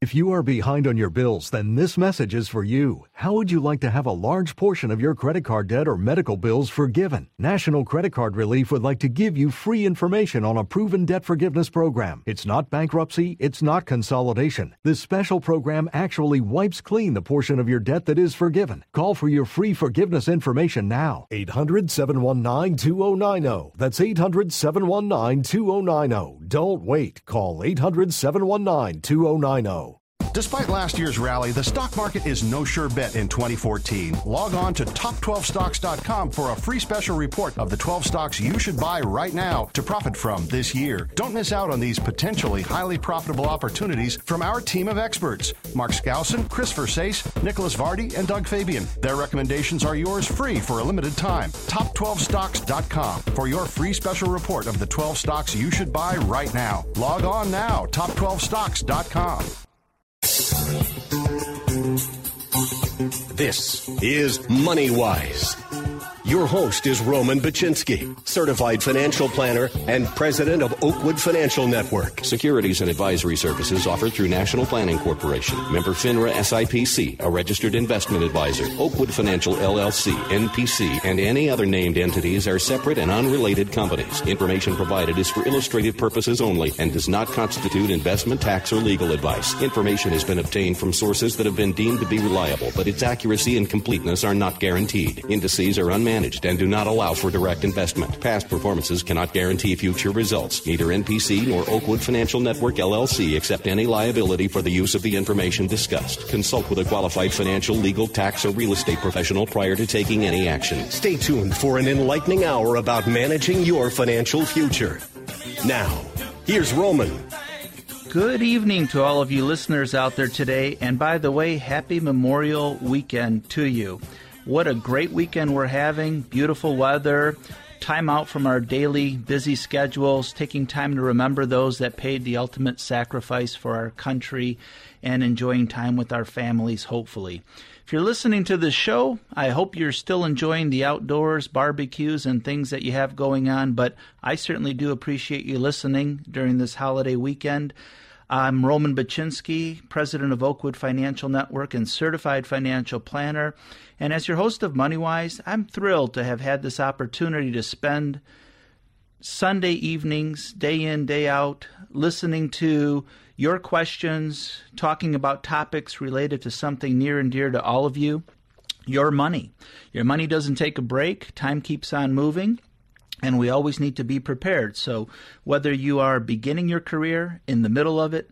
If you are behind on your bills, then this message is for you. How would you like to have a large portion of your credit card debt or medical bills forgiven? National Credit Card Relief would like to give you free information on a proven debt forgiveness program. It's not bankruptcy, it's not consolidation. This special program actually wipes clean the portion of your debt that is forgiven. Call for your free forgiveness information now. 800 719 2090. That's 800 719 2090. Don't wait. Call 800 719 2090. No. Despite last year's rally, the stock market is no sure bet in 2014. Log on to top12stocks.com for a free special report of the 12 stocks you should buy right now to profit from this year. Don't miss out on these potentially highly profitable opportunities from our team of experts Mark Skousen, Chris Versace, Nicholas Vardy, and Doug Fabian. Their recommendations are yours free for a limited time. Top12stocks.com for your free special report of the 12 stocks you should buy right now. Log on now, top12stocks.com. This is MoneyWise. Your host is Roman Baczynski, certified financial planner and president of Oakwood Financial Network. Securities and advisory services offered through National Planning Corporation, member FINRA SIPC, a registered investment advisor. Oakwood Financial LLC, NPC, and any other named entities are separate and unrelated companies. Information provided is for illustrative purposes only and does not constitute investment, tax, or legal advice. Information has been obtained from sources that have been deemed to be reliable, but its accuracy and completeness are not guaranteed. Indices are unmanaged and do not allow for direct investment. Past performances cannot guarantee future results. Neither NPC nor Oakwood Financial Network LLC accept any liability for the use of the information discussed. Consult with a qualified financial, legal, tax, or real estate professional prior to taking any action. Stay tuned for an enlightening hour about managing your financial future. Now, here's Roman. Good evening to all of you listeners out there today, and by the way, happy Memorial Weekend to you. What a great weekend we're having. Beautiful weather. Time out from our daily busy schedules, taking time to remember those that paid the ultimate sacrifice for our country, and enjoying time with our families, hopefully. If you're listening to this show, I hope you're still enjoying the outdoors, barbecues, and things that you have going on, but I certainly do appreciate you listening during this holiday weekend. I'm Roman Baczynski, president of Oakwood Financial Network and certified financial planner. And as your host of MoneyWise, I'm thrilled to have had this opportunity to spend Sunday evenings, day in, day out, listening to your questions, talking about topics related to something near and dear to all of you your money. Your money doesn't take a break, time keeps on moving and we always need to be prepared. So, whether you are beginning your career, in the middle of it,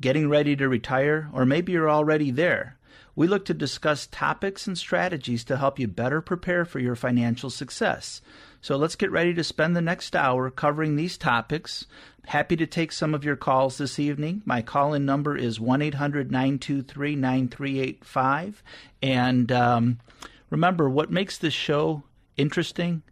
getting ready to retire, or maybe you're already there, we look to discuss topics and strategies to help you better prepare for your financial success. So, let's get ready to spend the next hour covering these topics. Happy to take some of your calls this evening. My call in number is 1 800 923 9385. And um, remember, what makes this show interesting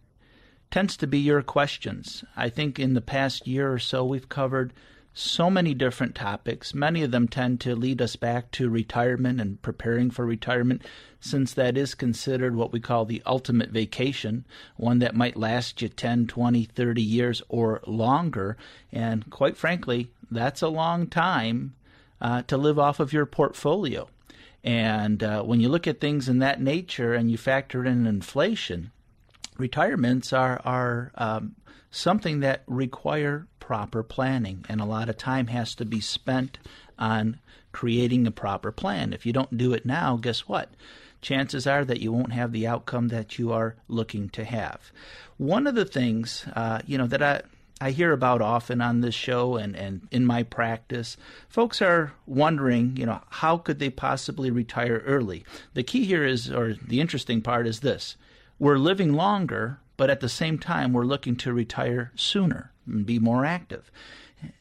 tends to be your questions. I think in the past year or so, we've covered so many different topics. Many of them tend to lead us back to retirement and preparing for retirement, since that is considered what we call the ultimate vacation, one that might last you 10, 20, 30 years or longer. And quite frankly, that's a long time uh, to live off of your portfolio. And uh, when you look at things in that nature and you factor in inflation, retirements are are um, something that require proper planning, and a lot of time has to be spent on creating a proper plan. If you don't do it now, guess what? Chances are that you won't have the outcome that you are looking to have. One of the things, uh, you know, that I I hear about often on this show and, and in my practice. Folks are wondering, you know, how could they possibly retire early? The key here is, or the interesting part is this we're living longer, but at the same time, we're looking to retire sooner and be more active.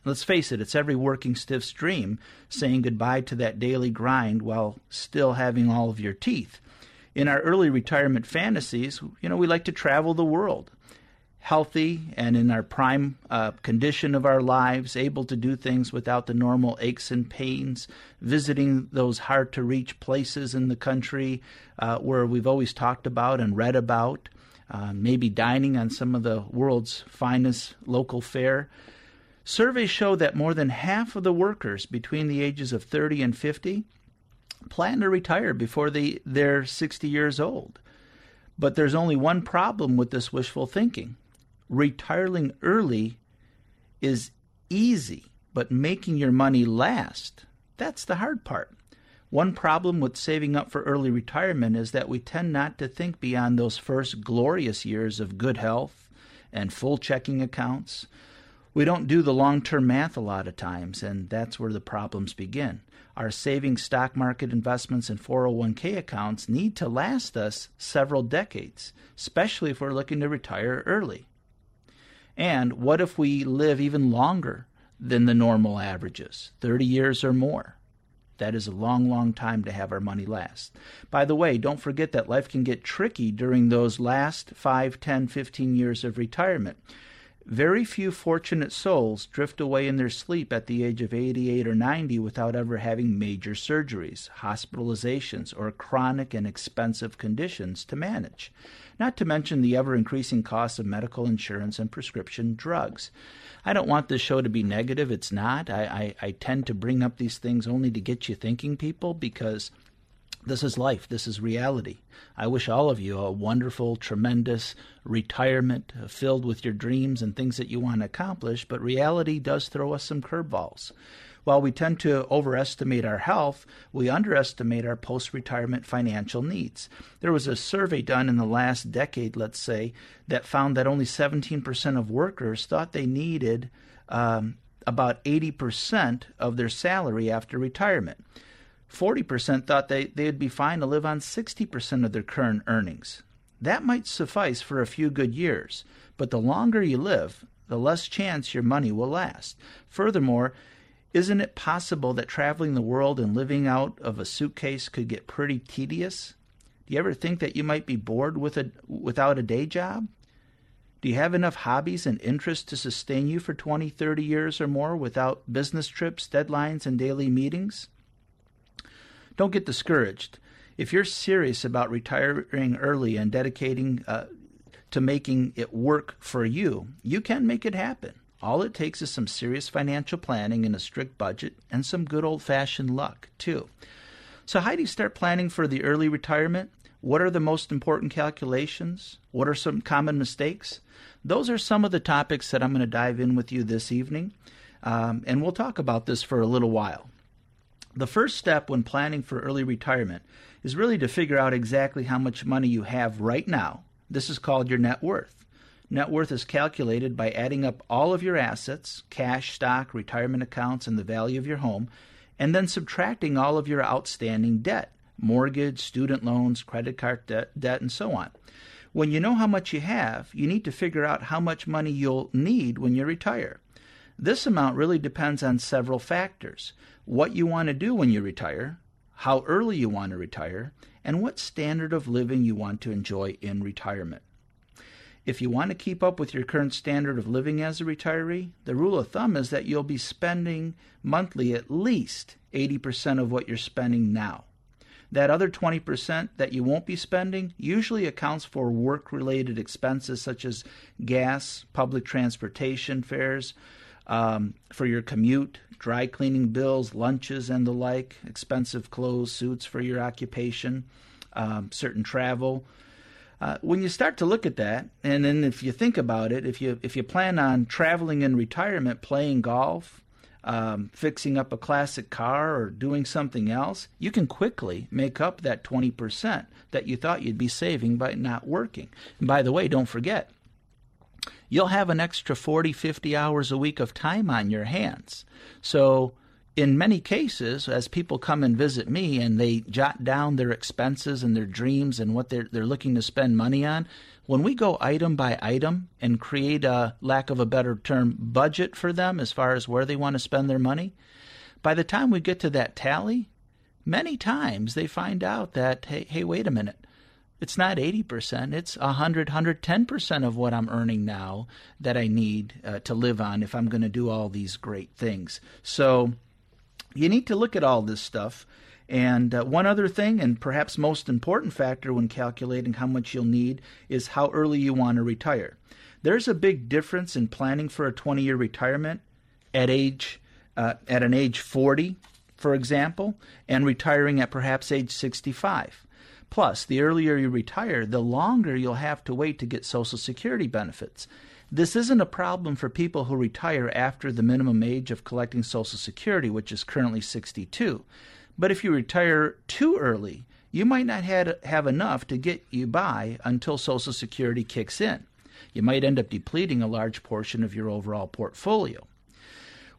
Let's face it, it's every working stiff's dream saying goodbye to that daily grind while still having all of your teeth. In our early retirement fantasies, you know, we like to travel the world healthy and in our prime uh, condition of our lives, able to do things without the normal aches and pains, visiting those hard to reach places in the country uh, where we've always talked about and read about, uh, maybe dining on some of the world's finest local fare. Surveys show that more than half of the workers between the ages of 30 and 50 plan to retire before they, they're 60 years old. But there's only one problem with this wishful thinking. Retiring early is easy, but making your money last, that's the hard part. One problem with saving up for early retirement is that we tend not to think beyond those first glorious years of good health and full checking accounts. We don't do the long term math a lot of times, and that's where the problems begin. Our savings stock market investments and 401k accounts need to last us several decades, especially if we're looking to retire early. And what if we live even longer than the normal averages, 30 years or more? That is a long, long time to have our money last. By the way, don't forget that life can get tricky during those last 5, 10, 15 years of retirement. Very few fortunate souls drift away in their sleep at the age of 88 or 90 without ever having major surgeries, hospitalizations, or chronic and expensive conditions to manage, not to mention the ever increasing costs of medical insurance and prescription drugs. I don't want this show to be negative. It's not. I, I, I tend to bring up these things only to get you thinking, people, because this is life. This is reality. I wish all of you a wonderful, tremendous retirement uh, filled with your dreams and things that you want to accomplish, but reality does throw us some curveballs. While we tend to overestimate our health, we underestimate our post retirement financial needs. There was a survey done in the last decade, let's say, that found that only 17% of workers thought they needed um, about 80% of their salary after retirement. 40% thought they, they'd be fine to live on 60% of their current earnings. That might suffice for a few good years, but the longer you live, the less chance your money will last. Furthermore, isn't it possible that traveling the world and living out of a suitcase could get pretty tedious? Do you ever think that you might be bored with a, without a day job? Do you have enough hobbies and interests to sustain you for 20, 30 years or more without business trips, deadlines, and daily meetings? Don't get discouraged. If you're serious about retiring early and dedicating uh, to making it work for you, you can make it happen. All it takes is some serious financial planning and a strict budget and some good old fashioned luck, too. So, how do you start planning for the early retirement? What are the most important calculations? What are some common mistakes? Those are some of the topics that I'm going to dive in with you this evening. Um, and we'll talk about this for a little while. The first step when planning for early retirement is really to figure out exactly how much money you have right now. This is called your net worth. Net worth is calculated by adding up all of your assets cash, stock, retirement accounts, and the value of your home and then subtracting all of your outstanding debt mortgage, student loans, credit card debt, debt, and so on. When you know how much you have, you need to figure out how much money you'll need when you retire. This amount really depends on several factors what you want to do when you retire, how early you want to retire, and what standard of living you want to enjoy in retirement. If you want to keep up with your current standard of living as a retiree, the rule of thumb is that you'll be spending monthly at least 80% of what you're spending now. That other 20% that you won't be spending usually accounts for work related expenses such as gas, public transportation fares, um, for your commute, dry cleaning bills, lunches, and the like, expensive clothes, suits for your occupation, um, certain travel, uh, when you start to look at that, and then if you think about it, if you if you plan on traveling in retirement, playing golf, um, fixing up a classic car, or doing something else, you can quickly make up that twenty percent that you thought you'd be saving by not working. And by the way, don't forget, you'll have an extra 40, 50 hours a week of time on your hands. So in many cases, as people come and visit me and they jot down their expenses and their dreams and what they're, they're looking to spend money on, when we go item by item and create a lack of a better term budget for them as far as where they want to spend their money, by the time we get to that tally, many times they find out that, hey, hey wait a minute, it's not 80%, it's 100, 110% of what I'm earning now that I need uh, to live on if I'm going to do all these great things. So, you need to look at all this stuff. And uh, one other thing, and perhaps most important factor when calculating how much you'll need, is how early you want to retire. There's a big difference in planning for a 20 year retirement at age uh, at an age 40, for example, and retiring at perhaps age 65. Plus, the earlier you retire, the longer you'll have to wait to get Social Security benefits. This isn't a problem for people who retire after the minimum age of collecting Social Security, which is currently 62. But if you retire too early, you might not have enough to get you by until Social Security kicks in. You might end up depleting a large portion of your overall portfolio.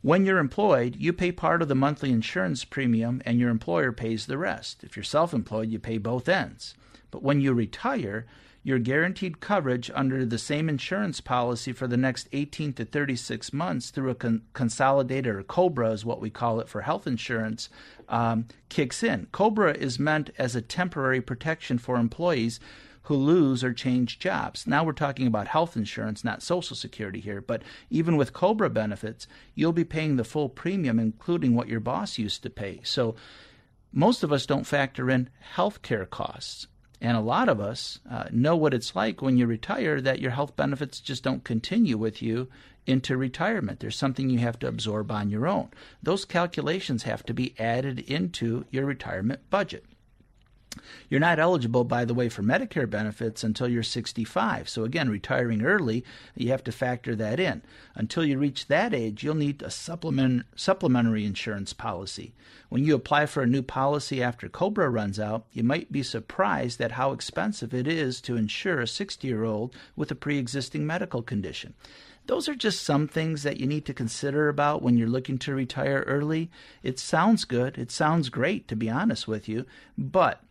When you're employed, you pay part of the monthly insurance premium and your employer pays the rest. If you're self employed, you pay both ends. But when you retire, you're guaranteed coverage under the same insurance policy for the next 18 to 36 months through a con- consolidated or COBRA, is what we call it for health insurance, um, kicks in. COBRA is meant as a temporary protection for employees who lose or change jobs. Now we're talking about health insurance, not Social Security here, but even with COBRA benefits, you'll be paying the full premium, including what your boss used to pay. So most of us don't factor in health care costs. And a lot of us uh, know what it's like when you retire that your health benefits just don't continue with you into retirement. There's something you have to absorb on your own. Those calculations have to be added into your retirement budget. You're not eligible, by the way, for Medicare benefits until you're 65. So, again, retiring early, you have to factor that in. Until you reach that age, you'll need a supplement, supplementary insurance policy. When you apply for a new policy after COBRA runs out, you might be surprised at how expensive it is to insure a 60 year old with a pre existing medical condition. Those are just some things that you need to consider about when you're looking to retire early. It sounds good. It sounds great, to be honest with you. But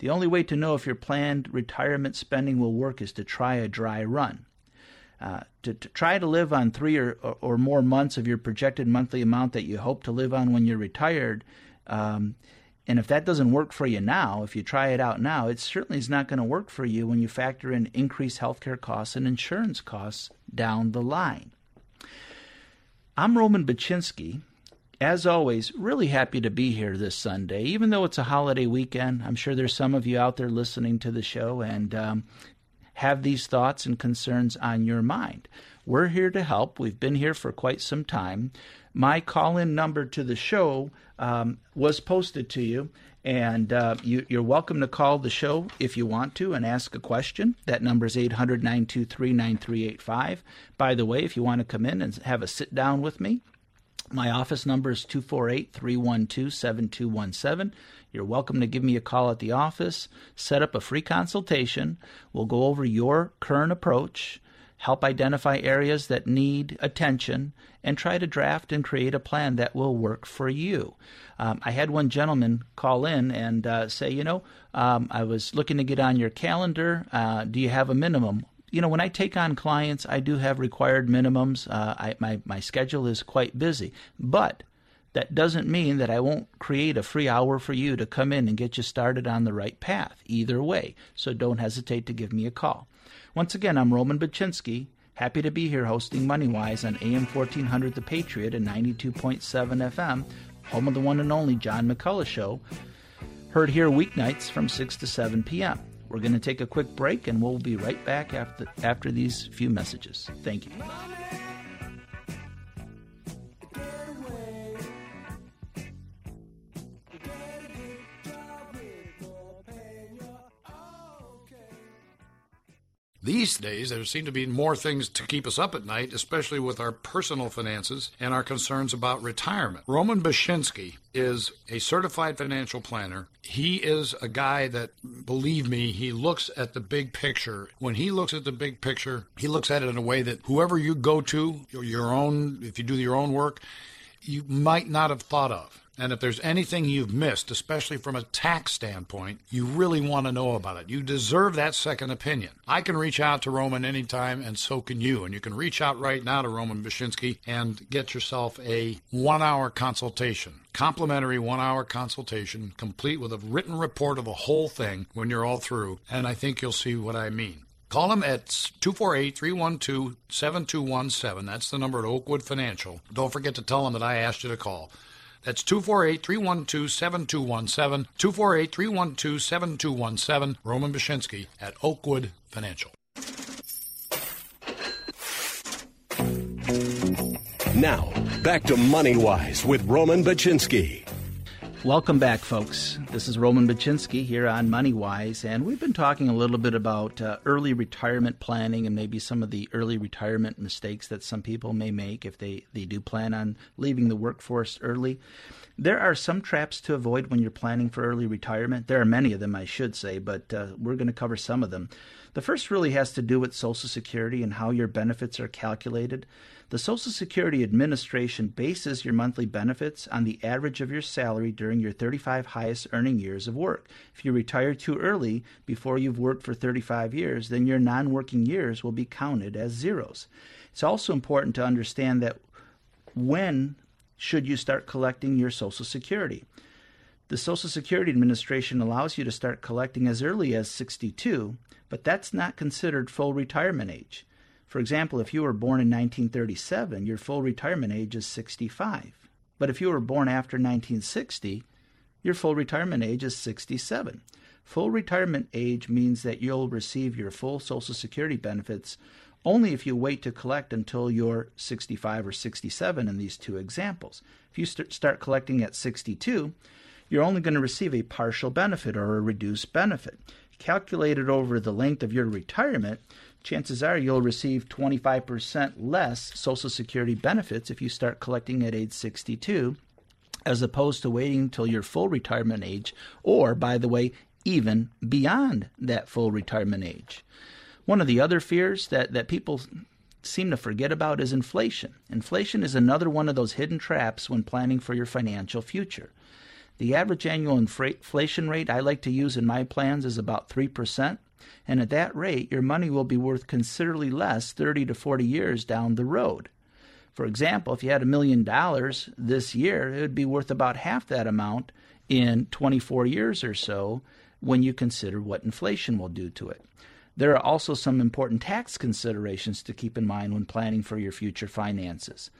the only way to know if your planned retirement spending will work is to try a dry run. Uh, to, to, try to live on three or, or, more months of your projected monthly amount that you hope to live on when you're retired. Um, and if that doesn't work for you now, if you try it out now, it certainly is not going to work for you when you factor in increased healthcare costs and insurance costs down the line. I'm Roman Baczynski, as always, really happy to be here this Sunday. Even though it's a holiday weekend, I'm sure there's some of you out there listening to the show and um, have these thoughts and concerns on your mind. We're here to help. We've been here for quite some time. My call in number to the show um, was posted to you, and uh, you, are welcome to call the show if you want to and ask a question. That number is 800 923 9385. By the way, if you want to come in and have a sit down with me, my office number is 248 312 7217. You're welcome to give me a call at the office, set up a free consultation. We'll go over your current approach, help identify areas that need attention, and try to draft and create a plan that will work for you. Um, I had one gentleman call in and uh, say, you know, um, I was looking to get on your calendar. Uh, do you have a minimum? You know, when I take on clients, I do have required minimums. Uh, I, my my schedule is quite busy, but that doesn't mean that I won't create a free hour for you to come in and get you started on the right path. Either way, so don't hesitate to give me a call. Once again, I'm Roman Baczynski. Happy to be here hosting MoneyWise on AM 1400 The Patriot and 92.7 FM, home of the one and only John McCullough Show. Heard here weeknights from 6 to 7 p.m. We're going to take a quick break and we'll be right back after, after these few messages. Thank you. These days, there seem to be more things to keep us up at night, especially with our personal finances and our concerns about retirement. Roman Baczynski is a certified financial planner. He is a guy that, believe me, he looks at the big picture. When he looks at the big picture, he looks at it in a way that whoever you go to, your own, if you do your own work, you might not have thought of. And if there's anything you've missed, especially from a tax standpoint, you really want to know about it. You deserve that second opinion. I can reach out to Roman anytime, and so can you. And you can reach out right now to Roman Baczynski and get yourself a one hour consultation. Complimentary one hour consultation, complete with a written report of the whole thing when you're all through. And I think you'll see what I mean. Call him at 248 312 7217. That's the number at Oakwood Financial. Don't forget to tell him that I asked you to call. That's 248 312 7217. 248 312 7217. Roman Baczynski at Oakwood Financial. Now, back to Money Wise with Roman Baczynski. Welcome back, folks. This is Roman Baczynski here on MoneyWise, and we've been talking a little bit about uh, early retirement planning and maybe some of the early retirement mistakes that some people may make if they, they do plan on leaving the workforce early. There are some traps to avoid when you're planning for early retirement. There are many of them, I should say, but uh, we're going to cover some of them. The first really has to do with Social Security and how your benefits are calculated. The Social Security Administration bases your monthly benefits on the average of your salary during your 35 highest earning years of work. If you retire too early before you've worked for 35 years, then your non working years will be counted as zeros. It's also important to understand that when should you start collecting your Social Security? The Social Security Administration allows you to start collecting as early as 62, but that's not considered full retirement age. For example, if you were born in 1937, your full retirement age is 65. But if you were born after 1960, your full retirement age is 67. Full retirement age means that you'll receive your full Social Security benefits only if you wait to collect until you're 65 or 67 in these two examples. If you st- start collecting at 62, you're only going to receive a partial benefit or a reduced benefit. Calculated over the length of your retirement, chances are you'll receive 25% less Social Security benefits if you start collecting at age 62, as opposed to waiting until your full retirement age, or, by the way, even beyond that full retirement age. One of the other fears that, that people seem to forget about is inflation. Inflation is another one of those hidden traps when planning for your financial future. The average annual inflation rate I like to use in my plans is about 3%. And at that rate, your money will be worth considerably less 30 to 40 years down the road. For example, if you had a million dollars this year, it would be worth about half that amount in 24 years or so when you consider what inflation will do to it. There are also some important tax considerations to keep in mind when planning for your future finances.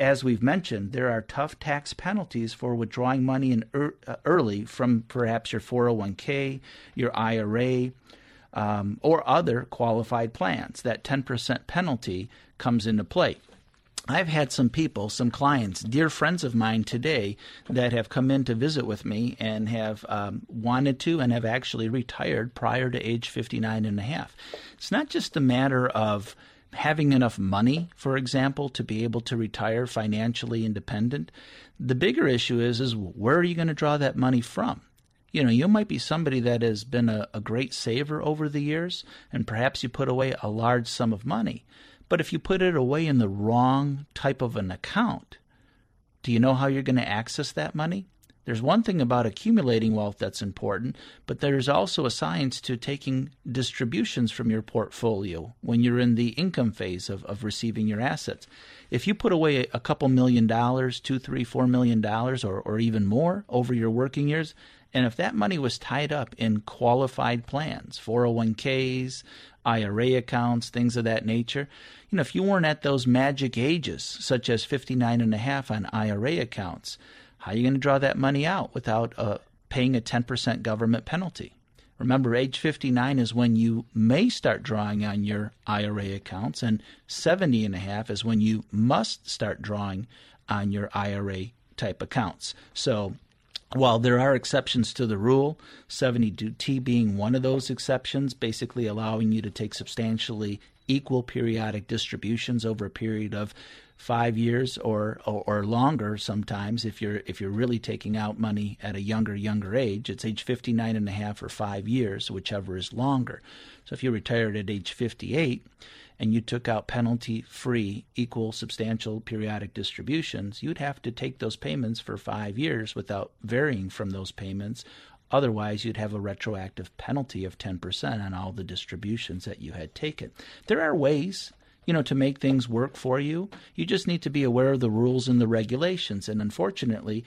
As we've mentioned, there are tough tax penalties for withdrawing money er- early from perhaps your 401k, your IRA, um, or other qualified plans. That 10% penalty comes into play. I've had some people, some clients, dear friends of mine today that have come in to visit with me and have um, wanted to and have actually retired prior to age 59 and a half. It's not just a matter of having enough money, for example, to be able to retire financially independent. The bigger issue is is where are you going to draw that money from? You know, you might be somebody that has been a, a, great saver over the years, and perhaps you put away a large sum of money. But if you put it away in the wrong type of an account, do you know how you're going to access that money? There's one thing about accumulating wealth that's important, but there's also a science to taking distributions from your portfolio when you're in the income phase of, of receiving your assets. If you put away a couple million dollars, two, three, four million dollars, or, or even more over your working years, and if that money was tied up in qualified plans, 401ks, IRA accounts, things of that nature, you know, if you weren't at those magic ages, such as 59 and a half on IRA accounts, how are you going to draw that money out without uh, paying a 10% government penalty? Remember, age 59 is when you may start drawing on your IRA accounts, and 70 and a half is when you must start drawing on your IRA type accounts. So while there are exceptions to the rule, 72T being one of those exceptions, basically allowing you to take substantially equal periodic distributions over a period of five years or, or, or longer sometimes if you're if you're really taking out money at a younger younger age it's age 59 and a half or five years whichever is longer. So if you retired at age 58 and you took out penalty free, equal, substantial periodic distributions, you'd have to take those payments for five years without varying from those payments. Otherwise, you'd have a retroactive penalty of 10% on all the distributions that you had taken. There are ways you know, to make things work for you. You just need to be aware of the rules and the regulations. And unfortunately,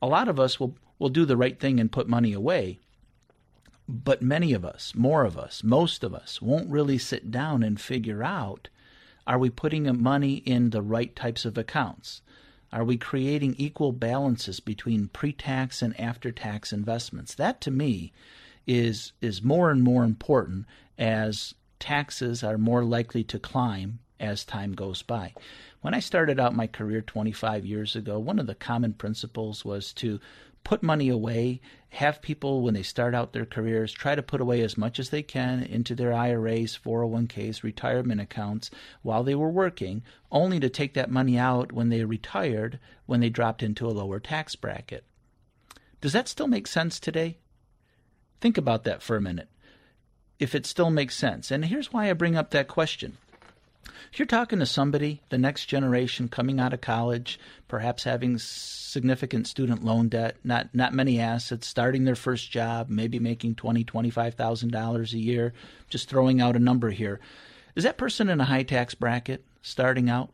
a lot of us will, will do the right thing and put money away. But many of us, more of us, most of us, won't really sit down and figure out are we putting money in the right types of accounts? Are we creating equal balances between pre tax and after tax investments? That to me is, is more and more important as taxes are more likely to climb as time goes by. When I started out my career 25 years ago, one of the common principles was to put money away, have people, when they start out their careers, try to put away as much as they can into their IRAs, 401ks, retirement accounts while they were working, only to take that money out when they retired when they dropped into a lower tax bracket. Does that still make sense today? Think about that for a minute. If it still makes sense. And here's why I bring up that question. If you're talking to somebody, the next generation coming out of college, perhaps having significant student loan debt, not not many assets, starting their first job, maybe making twenty, twenty-five thousand dollars a year, just throwing out a number here. Is that person in a high tax bracket starting out?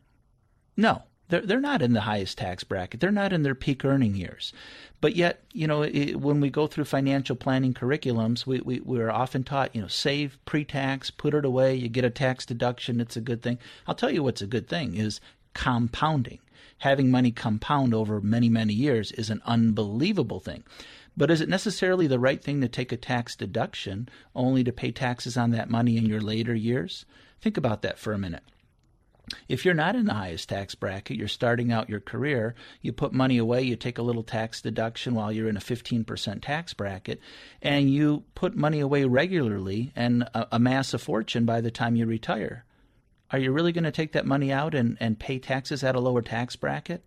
No. They're, they're not in the highest tax bracket. They're not in their peak earning years. But yet, you know, it, when we go through financial planning curriculums, we, we, we're often taught, you know, save pre tax, put it away, you get a tax deduction, it's a good thing. I'll tell you what's a good thing is compounding. Having money compound over many, many years is an unbelievable thing. But is it necessarily the right thing to take a tax deduction only to pay taxes on that money in your later years? Think about that for a minute. If you're not in the highest tax bracket, you're starting out your career, you put money away, you take a little tax deduction while you're in a 15% tax bracket, and you put money away regularly and amass a fortune by the time you retire. Are you really going to take that money out and, and pay taxes at a lower tax bracket?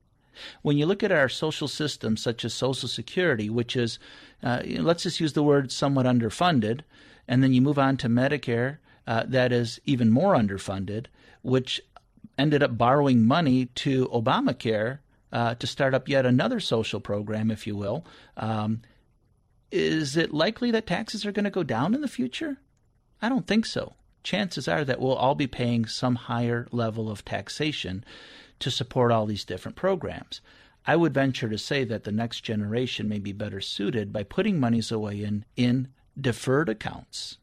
When you look at our social systems, such as Social Security, which is, uh, let's just use the word somewhat underfunded, and then you move on to Medicare, uh, that is even more underfunded, which ended up borrowing money to Obamacare uh, to start up yet another social program, if you will. Um, is it likely that taxes are going to go down in the future? I don't think so. Chances are that we'll all be paying some higher level of taxation to support all these different programs. I would venture to say that the next generation may be better suited by putting monies away in, in deferred accounts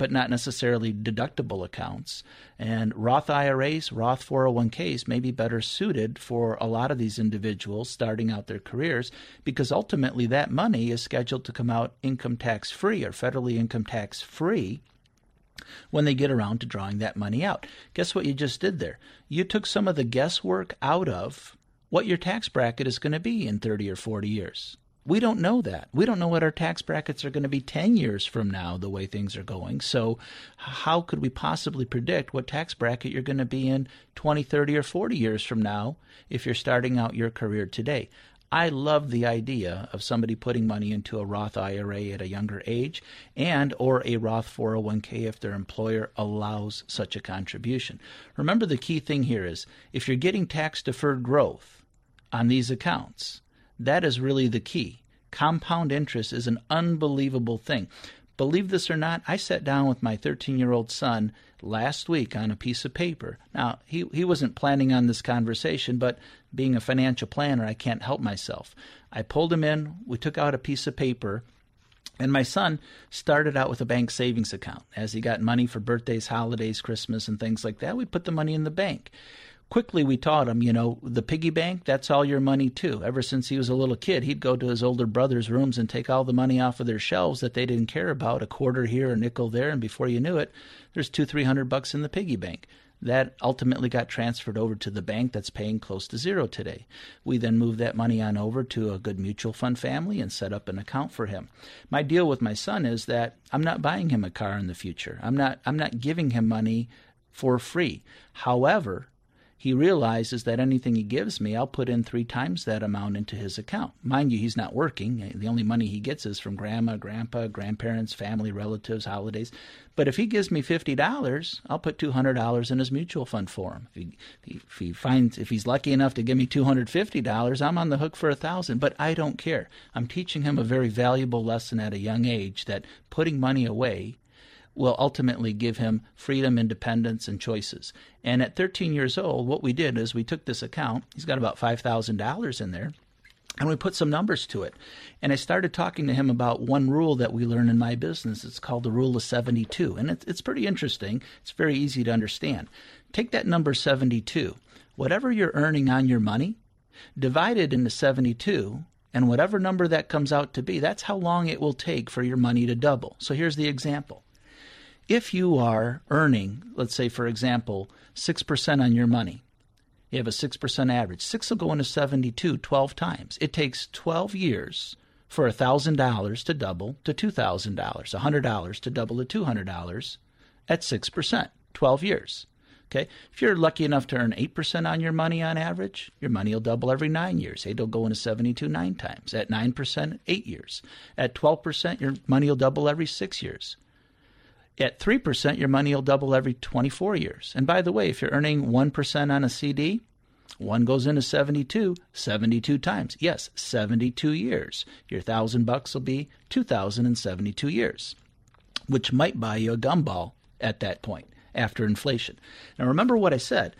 but not necessarily deductible accounts. And Roth IRAs, Roth 401ks may be better suited for a lot of these individuals starting out their careers because ultimately that money is scheduled to come out income tax free or federally income tax free when they get around to drawing that money out. Guess what you just did there? You took some of the guesswork out of what your tax bracket is going to be in 30 or 40 years. We don't know that. We don't know what our tax brackets are going to be 10 years from now, the way things are going. So, how could we possibly predict what tax bracket you're going to be in 20, 30, or 40 years from now if you're starting out your career today? I love the idea of somebody putting money into a Roth IRA at a younger age and or a Roth 401k if their employer allows such a contribution. Remember the key thing here is if you're getting tax deferred growth on these accounts, that is really the key. Compound interest is an unbelievable thing. Believe this or not, I sat down with my 13 year old son last week on a piece of paper. Now, he, he wasn't planning on this conversation, but being a financial planner, I can't help myself. I pulled him in, we took out a piece of paper, and my son started out with a bank savings account. As he got money for birthdays, holidays, Christmas, and things like that, we put the money in the bank quickly we taught him, you know, the piggy bank, that's all your money too. Ever since he was a little kid, he'd go to his older brother's rooms and take all the money off of their shelves that they didn't care about, a quarter here, a nickel there, and before you knew it, there's two, three hundred bucks in the piggy bank. That ultimately got transferred over to the bank that's paying close to zero today. We then moved that money on over to a good mutual fund family and set up an account for him. My deal with my son is that I'm not buying him a car in the future. I'm not I'm not giving him money for free. However, he realizes that anything he gives me, I'll put in three times that amount into his account. Mind you, he's not working. The only money he gets is from grandma, grandpa, grandparents, family, relatives, holidays. But if he gives me fifty dollars, I'll put two hundred dollars in his mutual fund for him. If he, if he finds, if he's lucky enough to give me two hundred fifty dollars, I'm on the hook for a thousand. But I don't care. I'm teaching him a very valuable lesson at a young age that putting money away will ultimately give him freedom, independence, and choices. And at 13 years old, what we did is we took this account, he's got about $5,000 in there, and we put some numbers to it. And I started talking to him about one rule that we learn in my business. It's called the rule of 72. And it's, it's pretty interesting, it's very easy to understand. Take that number 72, whatever you're earning on your money, divide it into 72 and whatever number that comes out to be, that's how long it will take for your money to double. So here's the example if you are earning, let's say, for example, 6% on your money, you have a 6% average, 6 will go into 72 12 times. It takes 12 years for $1,000 to double to $2,000, $100 to double to $200 at 6%, 12 years. Okay, if you're lucky enough to earn 8% on your money on average, your money will double every nine years. It'll go into 72 nine times. At 9%, eight years. At 12%, your money will double every six years. At 3%, your money will double every 24 years. And by the way, if you're earning 1% on a CD, one goes into 72, 72 times. Yes, 72 years. Your thousand bucks will be 2,072 years, which might buy you a gumball at that point after inflation. Now, remember what I said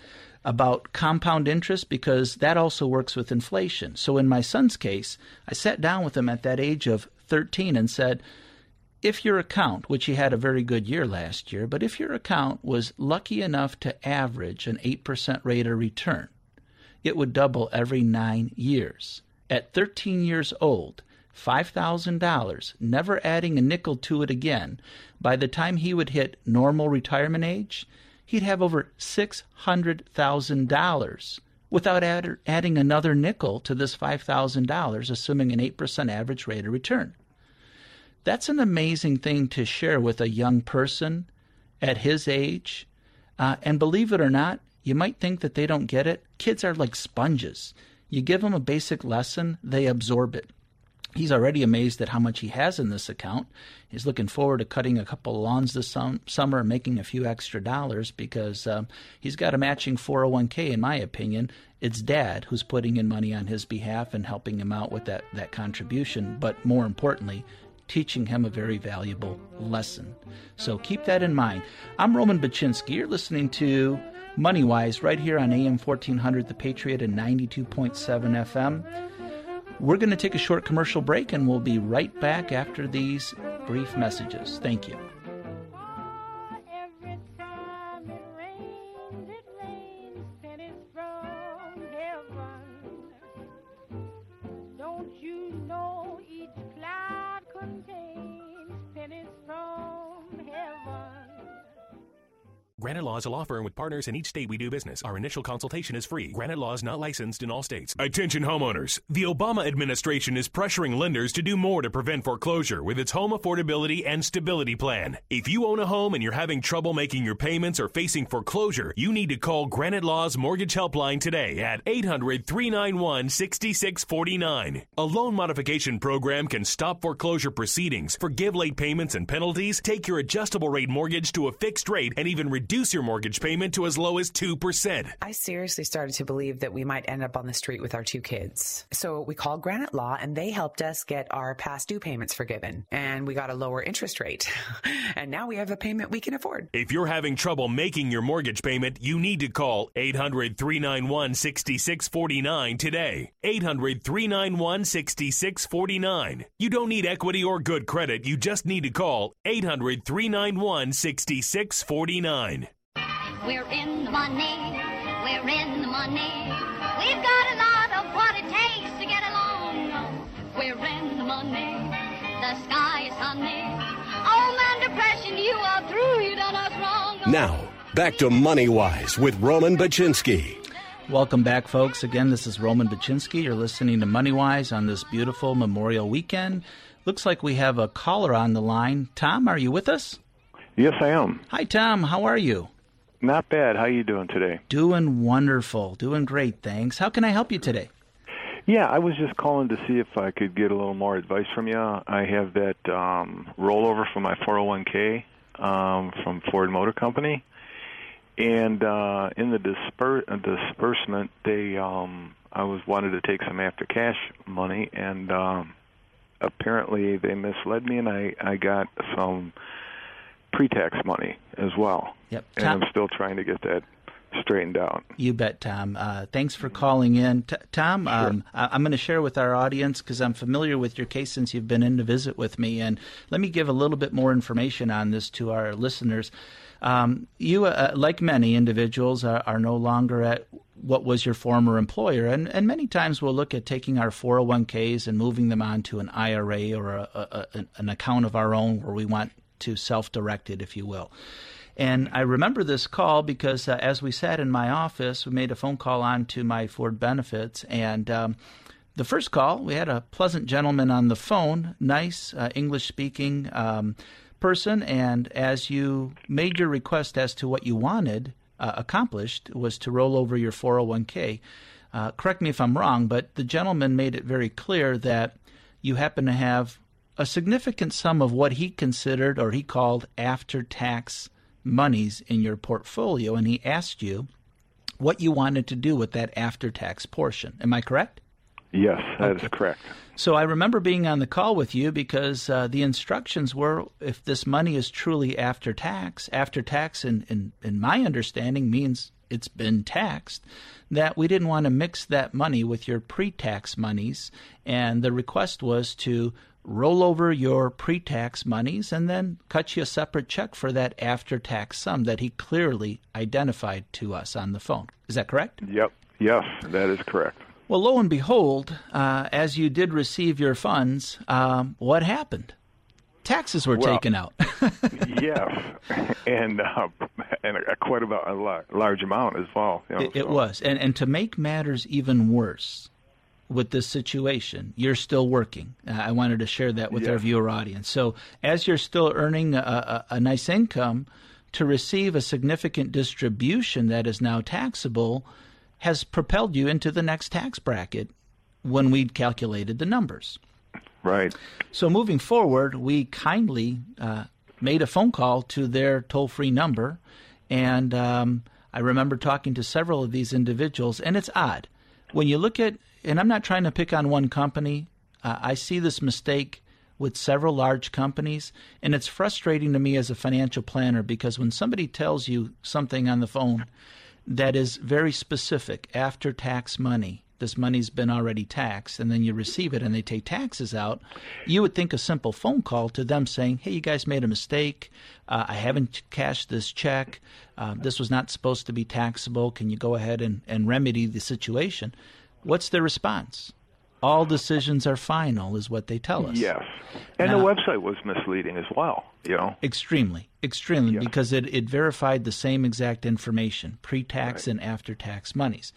about compound interest because that also works with inflation. So, in my son's case, I sat down with him at that age of 13 and said, if your account, which he had a very good year last year, but if your account was lucky enough to average an 8% rate of return, it would double every nine years. At 13 years old, $5,000, never adding a nickel to it again, by the time he would hit normal retirement age, he'd have over $600,000 without add, adding another nickel to this $5,000, assuming an 8% average rate of return. That's an amazing thing to share with a young person at his age. Uh, and believe it or not, you might think that they don't get it. Kids are like sponges. You give them a basic lesson, they absorb it. He's already amazed at how much he has in this account. He's looking forward to cutting a couple of lawns this sum- summer and making a few extra dollars because um, he's got a matching 401k, in my opinion. It's dad who's putting in money on his behalf and helping him out with that, that contribution. But more importantly, teaching him a very valuable lesson. So keep that in mind. I'm Roman Baczynski. You're listening to MoneyWise right here on AM 1400 The Patriot and 92.7 FM. We're going to take a short commercial break and we'll be right back after these brief messages. Thank you. Granite Law is a law firm with partners in each state we do business. Our initial consultation is free. Granite Law is not licensed in all states. Attention homeowners. The Obama administration is pressuring lenders to do more to prevent foreclosure with its home affordability and stability plan. If you own a home and you're having trouble making your payments or facing foreclosure, you need to call Granite Law's mortgage helpline today at 800-391-6649. A loan modification program can stop foreclosure proceedings, forgive late payments and penalties, take your adjustable rate mortgage to a fixed rate, and even reduce reduce your mortgage payment to as low as 2%. I seriously started to believe that we might end up on the street with our two kids. So we called Granite Law and they helped us get our past due payments forgiven. And we got a lower interest rate. and now we have a payment we can afford. If you're having trouble making your mortgage payment, you need to call 800 391 6649 today. 800 391 6649. You don't need equity or good credit. You just need to call 800 391 6649. We're in the money. We're in the money. We've got a lot of what it takes to get along. We're in the money. The sky is sunny. Oh man, depression, you are through. You done us wrong. Now, back to Money Wise with Roman Baczynski. Welcome back, folks. Again, this is Roman Baczynski. You're listening to MoneyWise on this beautiful Memorial weekend. Looks like we have a caller on the line. Tom, are you with us? Yes, I am. Hi, Tom. How are you? Not bad. How are you doing today? Doing wonderful. Doing great, thanks. How can I help you today? Yeah, I was just calling to see if I could get a little more advice from you. I have that um, rollover from my 401k um, from Ford Motor Company, and uh, in the disper- uh, disbursement, they um, I was wanted to take some after cash money, and um, apparently they misled me, and I I got some pre-tax money as well. Yep. And I'm still trying to get that straightened out. You bet, Tom. Uh, thanks for calling in. T- Tom, sure. um, I- am going to share with our audience because I'm familiar with your case since you've been in to visit with me. And let me give a little bit more information on this to our listeners. Um, you, uh, like many individuals, are, are, no longer at what was your former employer. And, and many times we'll look at taking our 401ks and moving them onto an IRA or a, a, an account of our own where we want to self directed, if you will. And I remember this call because uh, as we sat in my office, we made a phone call on to my Ford benefits. And um, the first call, we had a pleasant gentleman on the phone, nice uh, English speaking um, person. And as you made your request as to what you wanted uh, accomplished, was to roll over your 401k. Uh, correct me if I'm wrong, but the gentleman made it very clear that you happen to have a significant sum of what he considered or he called after tax monies in your portfolio, and he asked you what you wanted to do with that after tax portion. Am I correct? Yes, that okay. is correct. So I remember being on the call with you because uh, the instructions were if this money is truly after tax, after tax, in, in, in my understanding, means it's been taxed, that we didn't want to mix that money with your pre tax monies. And the request was to roll over your pre tax monies, and then cut you a separate check for that after tax sum that he clearly identified to us on the phone. Is that correct? Yep. Yes, that is correct. Well, lo and behold, uh, as you did receive your funds, um, what happened? Taxes were well, taken out. yes, and uh, and a, quite about a large amount as well. You know, it, it was, and and to make matters even worse, with this situation. You're still working. Uh, I wanted to share that with yeah. our viewer audience. So, as you're still earning a, a, a, nice income, to receive a significant distribution that is now taxable has propelled you into the next tax bracket when we calculated the numbers. Right. So, moving forward, we kindly uh, made a phone call to their toll free number. And um, I remember talking to several of these individuals, and it's odd. When you look at and I'm not trying to pick on one company. Uh, I see this mistake with several large companies, and it's frustrating to me as a financial planner because when somebody tells you something on the phone that is very specific, after tax money, this money's been already taxed, and then you receive it and they take taxes out, you would think a simple phone call to them saying, Hey, you guys made a mistake. Uh, I haven't cashed this check. Uh, this was not supposed to be taxable. Can you go ahead and, and remedy the situation? What's their response? All decisions are final, is what they tell us. Yes, and now, the website was misleading as well. You know, extremely, extremely, yes. because it it verified the same exact information, pre-tax right. and after-tax monies.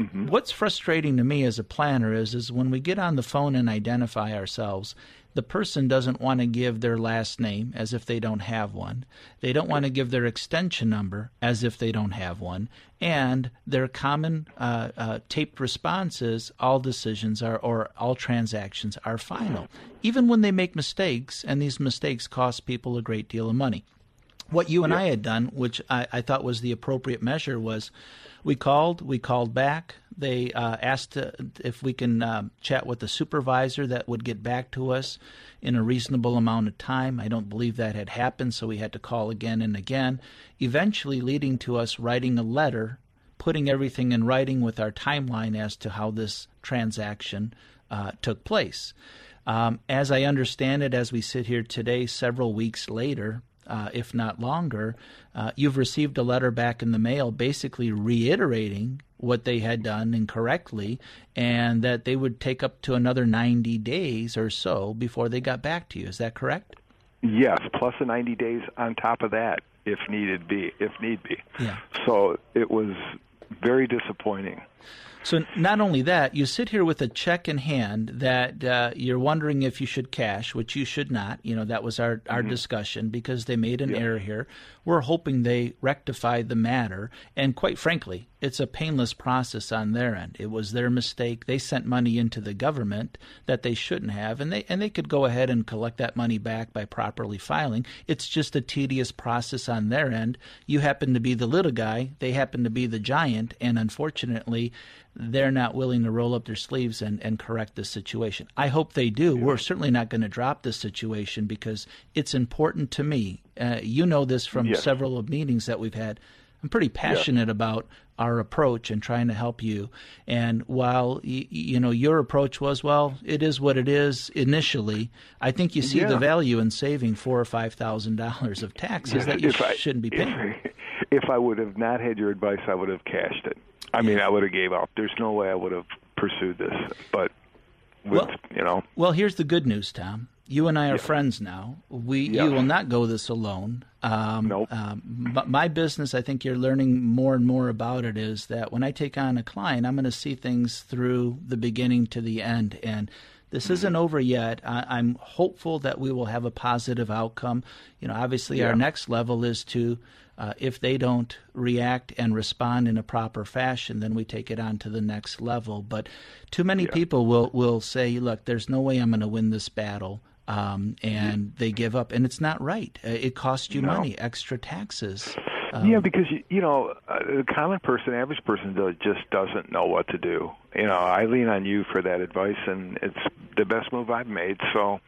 Mm-hmm. What's frustrating to me as a planner is is when we get on the phone and identify ourselves, the person doesn't want to give their last name as if they don't have one. They don't want to give their extension number as if they don't have one. And their common uh, uh, taped response is all decisions are or all transactions are final, even when they make mistakes, and these mistakes cost people a great deal of money. What you and I had done, which I, I thought was the appropriate measure, was we called, we called back. They uh, asked uh, if we can uh, chat with the supervisor that would get back to us in a reasonable amount of time. I don't believe that had happened, so we had to call again and again, eventually leading to us writing a letter, putting everything in writing with our timeline as to how this transaction uh, took place. Um, as I understand it, as we sit here today, several weeks later, uh, if not longer, uh, you've received a letter back in the mail basically reiterating what they had done incorrectly and that they would take up to another 90 days or so before they got back to you. Is that correct? Yes, plus the 90 days on top of that if needed be, if need be. Yeah. So it was very disappointing. So not only that, you sit here with a check in hand that uh, you're wondering if you should cash, which you should not. You know that was our our mm-hmm. discussion because they made an yeah. error here. We're hoping they rectify the matter, and quite frankly, it's a painless process on their end. It was their mistake. They sent money into the government that they shouldn't have, and they and they could go ahead and collect that money back by properly filing. It's just a tedious process on their end. You happen to be the little guy, they happen to be the giant, and unfortunately they're not willing to roll up their sleeves and, and correct the situation. I hope they do. Yeah. We're certainly not going to drop this situation because it's important to me. Uh, you know this from yes. several of meetings that we've had. I'm pretty passionate yeah. about our approach and trying to help you. And while y- you know your approach was well, it is what it is initially. I think you see yeah. the value in saving four or five thousand dollars of taxes that you if shouldn't be paying. If, if I would have not had your advice, I would have cashed it. I mean, I would have gave up. There's no way I would have pursued this. But with, well, you know. Well, here's the good news, Tom. you and I are friends now. We Yes. you will not go this alone. Um, Nope. Um, but my business, I think you're learning more and more about it. Is that when I take on a client, I'm going to see things through the beginning to the end, and this Mm-hmm. isn't over yet. I, I'm hopeful that we will have a positive outcome. You know, obviously, our next level is to. Uh, if they don't react and respond in a proper fashion, then we take it on to the next level. But too many people will, will say, look, there's no way I'm going to win this battle. Um, and they give up. And it's not right. Uh, it costs you No. money, extra taxes. Um, yeah, because you, you know, uh, the common person, average person, does, just doesn't know what to do. You know, I lean on you for that advice, and it's the best move I've made. So,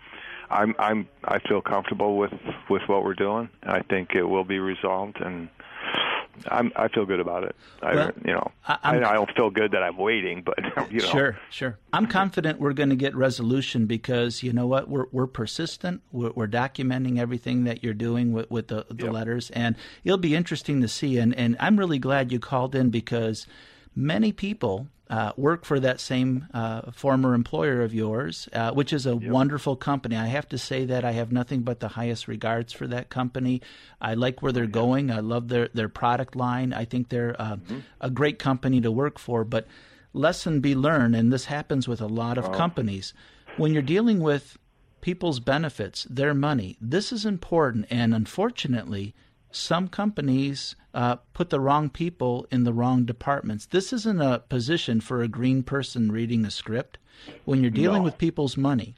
I'm I'm I feel comfortable with with what we're doing. I think it will be resolved, and I'm I feel good about it. I Well, you know I- I, don't feel good that I'm waiting, but you know Sure, sure. I'm confident we're going to get resolution because you know what? We're we're persistent. We're, we're documenting everything that you're doing with, with the, the letters, and it'll be interesting to see. And and I'm really glad you called in because many people. Uh, work for that same uh, former employer of yours, uh, which is a wonderful company. I have to say that I have nothing but the highest regards for that company. I like where they're going. I love their, their product line. I think they're uh, a great company to work for. But lesson be learned, and this happens with a lot of companies. When you're dealing with people's benefits, their money, this is important. And unfortunately, some companies uh, put the wrong people in the wrong departments. This isn't a position for a green person reading a script. When you're dealing with people's money,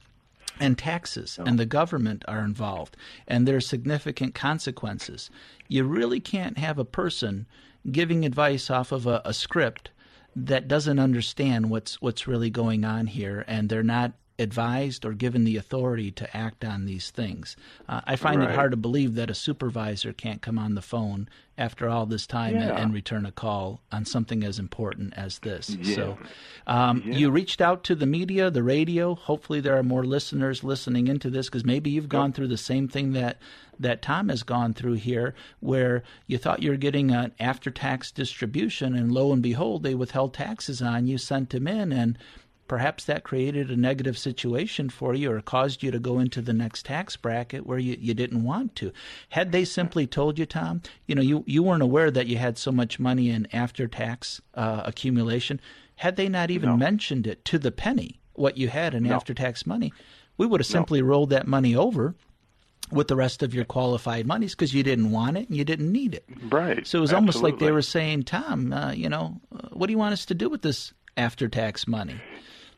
and taxes and the government are involved and there are significant consequences. You really can't have a person giving advice off of a, a script that doesn't understand what's what's really going on here and they're not advised or given the authority to act on these things. Uh, I find it hard to believe that a supervisor can't come on the phone after all this time and, Yeah. and return a call on something as important as this. So, um, you reached out to the media, the radio. Hopefully, there are more listeners listening into this because maybe you've gone through the same thing that that Tom has gone through here, where you thought you were getting an after-tax distribution, and lo and behold, they withheld taxes on you, sent them in, and perhaps that created a negative situation for you or caused you to go into the next tax bracket where you, you didn't want to. Had they simply told you, Tom, you know, you, you weren't aware that you had so much money in after tax uh, accumulation. Had they not even mentioned it to the penny, what you had in after tax money, we would have simply rolled that money over with the rest of your qualified monies because you didn't want it and you didn't need it. Right. So it was almost like they were saying, Tom, uh, you know, uh, what do you want us to do with this after tax money?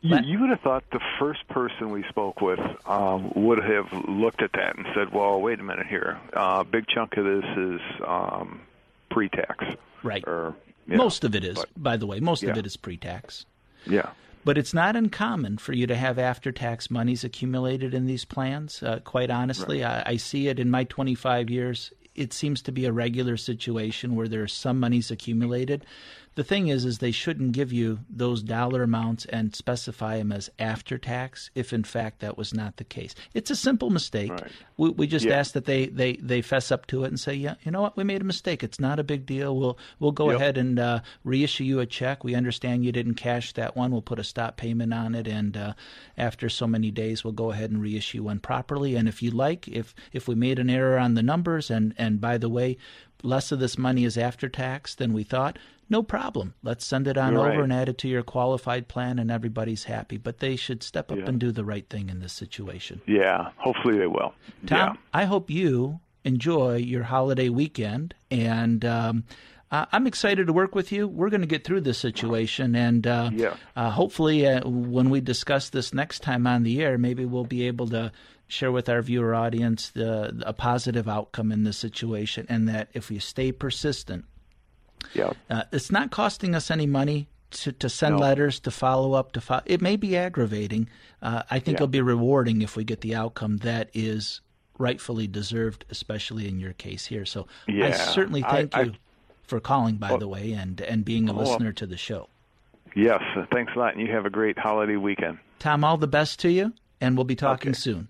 You, you would have thought the first person we spoke with um, would have looked at that and said, "Well, wait a minute here. A big chunk of this is um, pre-tax, Right. or you know, most of it is, but- by the way, most of it is pre tax. yeah, But it's not uncommon for you to have after tax monies accumulated in these plans. Uh, quite honestly, I, I see it in my 25 years. It seems to be a regular situation where there's some monies accumulated. The thing is, is they shouldn't give you those dollar amounts and specify them as after tax if, in fact, that was not the case. It's a simple mistake. Right. We, we just Yeah. ask that they, they, they fess up to it and say, yeah, you know what, we made a mistake. It's not a big deal. We'll we'll go Yep. ahead and uh, reissue you a check. We understand you didn't cash that one. We'll put a stop payment on it, and uh, after so many days, we'll go ahead and reissue one properly. And if you like, if if we made an error on the numbers, and and by the way, less of this money is after tax than we thought. No problem. Let's send it on You're over right. and add it to your qualified plan, and everybody's happy. But they should step up Yeah. and do the right thing in this situation. yeah. Hopefully they will. Tom, yeah. I hope you enjoy your holiday weekend, and um, uh, I'm excited to work with you. We're going to get through this situation, and uh, Yeah. uh, hopefully, uh, when we discuss this next time on the air, maybe we'll be able to share with our viewer audience the, a positive outcome in this situation, and that if we stay persistent, Yeah. uh, it's not costing us any money to, to send No. letters, to follow up, to fo- it may be aggravating. Uh, I think Yeah. it'll be rewarding if we get the outcome that is rightfully deserved, especially in your case here. So I Yeah. certainly thank I- you for calling, by Oh. the way, and and being a Oh. listener to the show. Yes. Thanks a lot, and you have a great holiday weekend. Tom, all the best to you, and we'll be talking Okay. soon.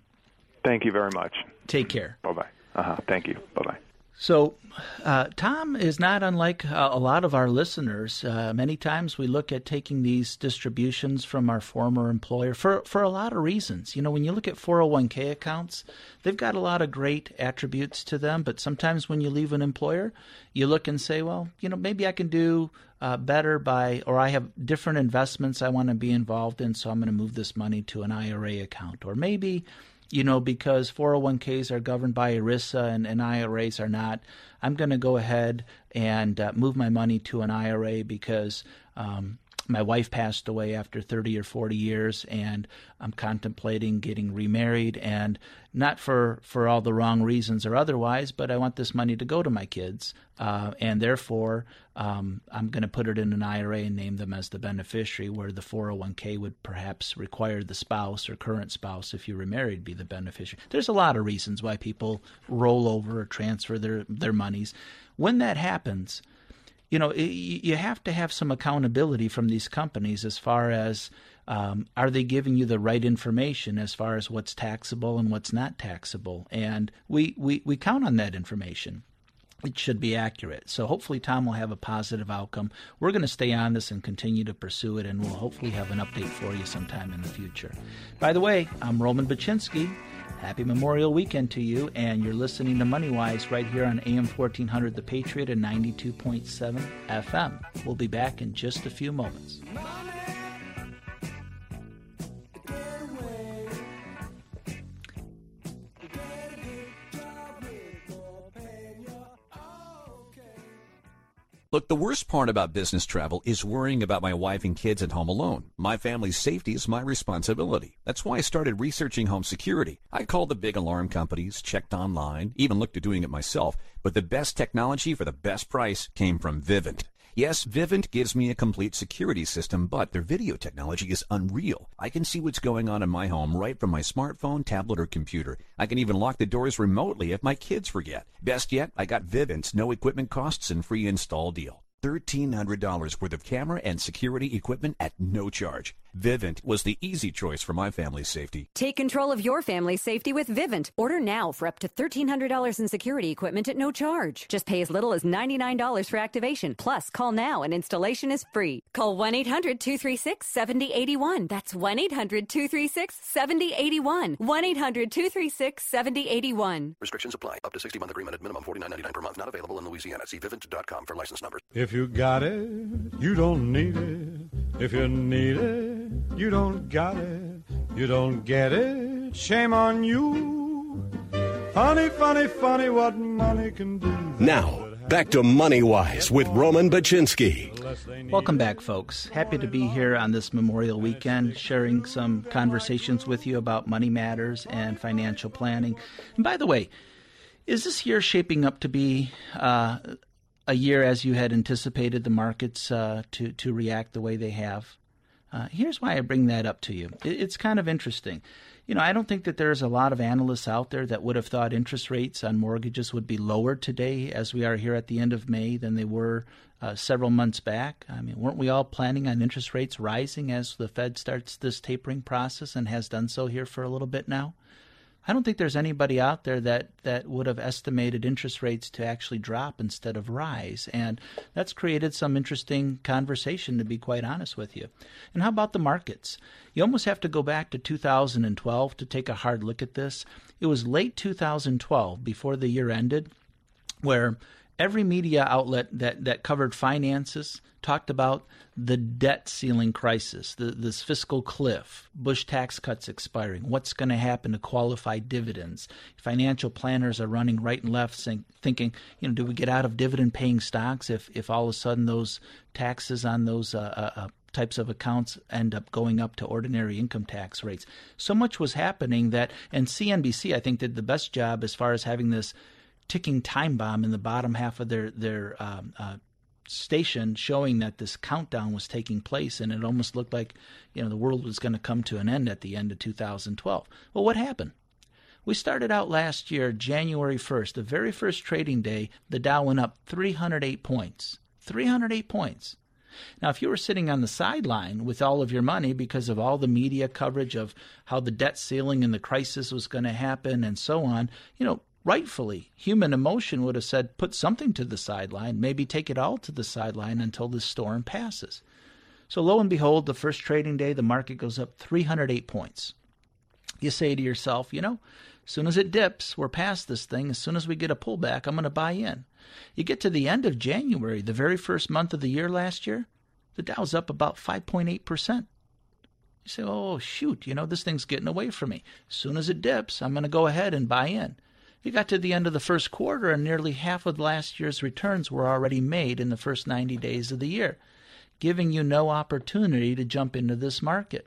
Thank you very much. Take care. Bye bye. Uh huh. Thank you. Bye bye. So, uh, Tom is not unlike uh, a lot of our listeners. Uh, many times we look at taking these distributions from our former employer for, for a lot of reasons. You know, when you look at 401k accounts, they've got a lot of great attributes to them, but sometimes when you leave an employer, you look and say, well, you know, maybe I can do uh, better by, or I have different investments I want to be involved in, so I'm going to move this money to an IRA account. Or maybe you know, because 401ks are governed by ERISA and, and IRAs are not, I'm going to go ahead and uh, move my money to an IRA because um, my wife passed away after 30 or 40 years and I'm contemplating getting remarried and not for, for all the wrong reasons or otherwise, but I want this money to go to my kids. Uh, and therefore, um, I'm going to put it in an IRA and name them as the beneficiary, where the 401k would perhaps require the spouse or current spouse, if you were married, be the beneficiary. There's a lot of reasons why people roll over or transfer their, their monies. When that happens, you know, you have to have some accountability from these companies as far as um, are they giving you the right information as far as what's taxable and what's not taxable? And we, we, we count on that information. It should be accurate. So hopefully, Tom will have a positive outcome. We're going to stay on this and continue to pursue it, and we'll hopefully have an update for you sometime in the future. By the way, I'm Roman Baczynski. Happy Memorial Weekend to you, and you're listening to MoneyWise right here on AM 1400 The Patriot and 92.7 FM. We'll be back in just a few moments. Look, the worst part about business travel is worrying about my wife and kids at home alone. My family's safety is my responsibility. That's why I started researching home security. I called the big alarm companies, checked online, even looked at doing it myself, but the best technology for the best price came from Vivint. Yes, Vivint gives me a complete security system, but their video technology is unreal. I can see what's going on in my home right from my smartphone, tablet, or computer. I can even lock the doors remotely if my kids forget. Best yet, I got Vivint's no equipment costs and free install deal. $1,300 worth of camera and security equipment at no charge. Vivint was the easy choice for my family's safety. Take control of your family's safety with Vivint. Order now for up to $1,300 in security equipment at no charge. Just pay as little as $99 for activation. Plus, call now and installation is free. Call 1 800 236 7081. That's 1 800 236 7081. 1 800 236 7081. Restrictions apply. Up to 60 month agreement at minimum $49.99 per month. Not available in Louisiana. See Vivint.com for license numbers. If you got it, you don't need it. If you need it, you don't got it, you don't get it, shame on you. Funny, funny, funny what money can do. Now, back to Money Wise with Roman Baczynski. Welcome back, folks. Happy to be here on this Memorial Weekend, sharing some conversations with you about money matters and financial planning. And by the way, is this year shaping up to be uh, a year as you had anticipated the markets uh, to to react the way they have? Uh, here's why I bring that up to you. It's kind of interesting. You know, I don't think that there's a lot of analysts out there that would have thought interest rates on mortgages would be lower today as we are here at the end of May than they were uh, several months back. I mean, weren't we all planning on interest rates rising as the Fed starts this tapering process and has done so here for a little bit now? I don't think there's anybody out there that, that would have estimated interest rates to actually drop instead of rise. And that's created some interesting conversation, to be quite honest with you. And how about the markets? You almost have to go back to 2012 to take a hard look at this. It was late 2012, before the year ended, where every media outlet that, that covered finances talked about the debt ceiling crisis, the, this fiscal cliff, Bush tax cuts expiring, what's going to happen to qualified dividends. Financial planners are running right and left saying, thinking, you know, do we get out of dividend paying stocks if, if all of a sudden those taxes on those uh, uh, uh types of accounts end up going up to ordinary income tax rates? So much was happening that, and CNBC, I think, did the best job as far as having this ticking time bomb in the bottom half of their their um, uh, station, showing that this countdown was taking place, and it almost looked like you know the world was going to come to an end at the end of 2012. Well, what happened? We started out last year, January 1st, the very first trading day, the Dow went up 308 points. 308 points. Now, if you were sitting on the sideline with all of your money because of all the media coverage of how the debt ceiling and the crisis was going to happen and so on, you know, rightfully, human emotion would have said, put something to the sideline, maybe take it all to the sideline until the storm passes. So lo and behold, the first trading day, the market goes up 308 points. You say to yourself, you know, as soon as it dips, we're past this thing. As soon as we get a pullback, I'm going to buy in. You get to the end of January, the very first month of the year last year, the Dow's up about 5.8%. You say, oh, shoot, you know, this thing's getting away from me. As soon as it dips, I'm going to go ahead and buy in. You got to the end of the first quarter, and nearly half of last year's returns were already made in the first 90 days of the year giving you no opportunity to jump into this market.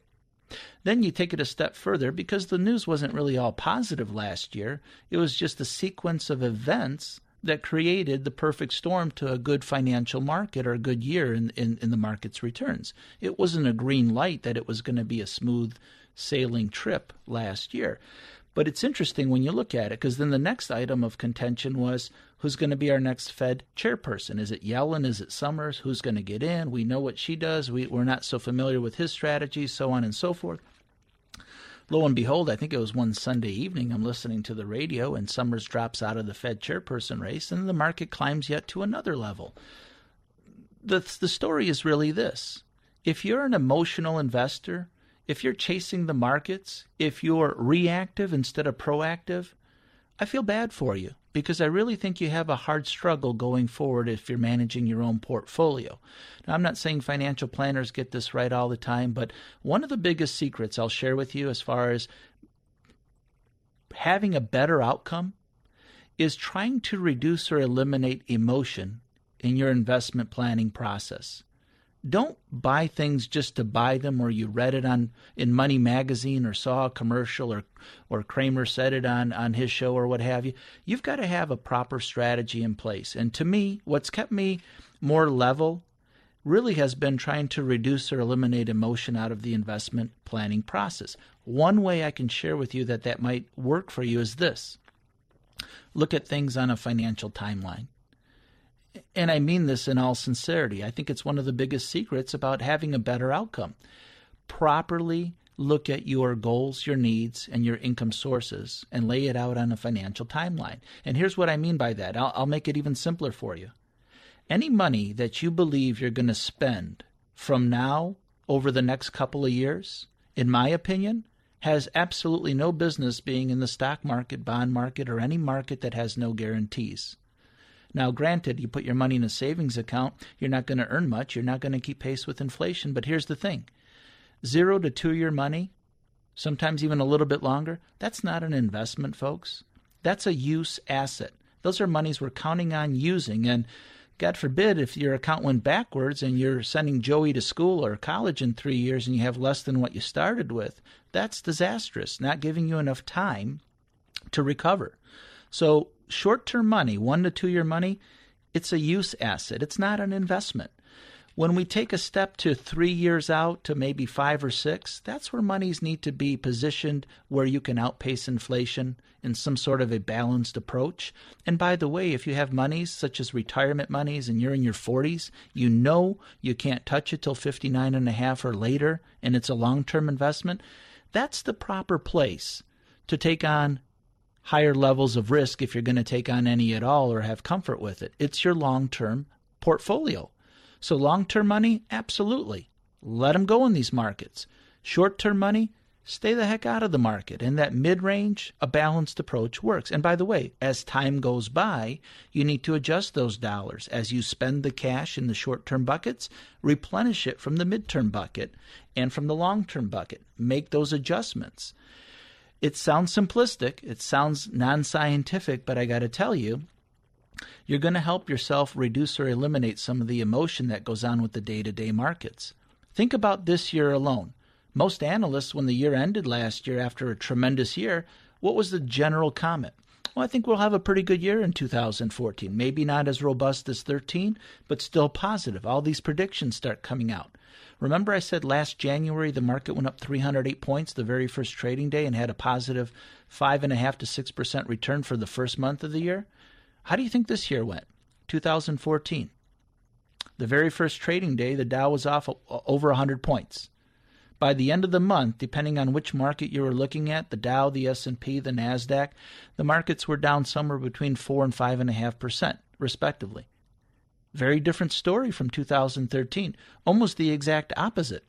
Then you take it a step further because the news wasn't really all positive last year. It was just a sequence of events that created the perfect storm to a good financial market or a good year in, in, in the market's returns. It wasn't a green light that it was going to be a smooth sailing trip last year. But it's interesting when you look at it because then the next item of contention was who's going to be our next Fed chairperson? Is it Yellen? Is it Summers? Who's going to get in? We know what she does. We, we're not so familiar with his strategies, so on and so forth. Lo and behold, I think it was one Sunday evening, I'm listening to the radio, and Summers drops out of the Fed chairperson race, and the market climbs yet to another level. The, the story is really this if you're an emotional investor, if you're chasing the markets, if you're reactive instead of proactive, I feel bad for you because I really think you have a hard struggle going forward if you're managing your own portfolio. Now, I'm not saying financial planners get this right all the time, but one of the biggest secrets I'll share with you as far as having a better outcome is trying to reduce or eliminate emotion in your investment planning process don't buy things just to buy them or you read it on in money magazine or saw a commercial or or Cramer said it on on his show or what have you. You've got to have a proper strategy in place. And to me what's kept me more level really has been trying to reduce or eliminate emotion out of the investment planning process. One way i can share with you that that might work for you is this. Look at things on a financial timeline and I mean this in all sincerity, I think it's one of the biggest secrets about having a better outcome. Properly look at your goals, your needs, and your income sources and lay it out on a financial timeline. And here's what I mean by that I'll, I'll make it even simpler for you. Any money that you believe you're going to spend from now over the next couple of years, in my opinion, has absolutely no business being in the stock market, bond market, or any market that has no guarantees. Now, granted, you put your money in a savings account, you're not going to earn much, you're not going to keep pace with inflation. But here's the thing zero to two year money, sometimes even a little bit longer, that's not an investment, folks. That's a use asset. Those are monies we're counting on using. And God forbid if your account went backwards and you're sending Joey to school or college in three years and you have less than what you started with, that's disastrous, not giving you enough time to recover. So short term money, one to two year money, it's a use asset, it's not an investment. When we take a step to three years out to maybe five or six, that's where monies need to be positioned where you can outpace inflation in some sort of a balanced approach. And by the way, if you have monies such as retirement monies and you're in your 40s, you know you can't touch it till 59 and a half or later, and it's a long term investment, that's the proper place to take on higher levels of risk if you're going to take on any at all or have comfort with it. It's your long term portfolio. So, long term money, absolutely. Let them go in these markets. Short term money, stay the heck out of the market. In that mid range, a balanced approach works. And by the way, as time goes by, you need to adjust those dollars. As you spend the cash in the short term buckets, replenish it from the midterm bucket and from the long term bucket. Make those adjustments. It sounds simplistic, it sounds non scientific, but I got to tell you, you're going to help yourself reduce or eliminate some of the emotion that goes on with the day to day markets. Think about this year alone. Most analysts, when the year ended last year after a tremendous year, what was the general comment? Well, I think we'll have a pretty good year in 2014. Maybe not as robust as 13, but still positive. All these predictions start coming out. Remember, I said last January the market went up 308 points the very first trading day and had a positive 5.5 to 6% return for the first month of the year? How do you think this year went? 2014. The very first trading day, the Dow was off over 100 points. By the end of the month, depending on which market you were looking at, the Dow, the S&P, the Nasdaq, the markets were down somewhere between four and five and a half percent, respectively. Very different story from 2013, almost the exact opposite.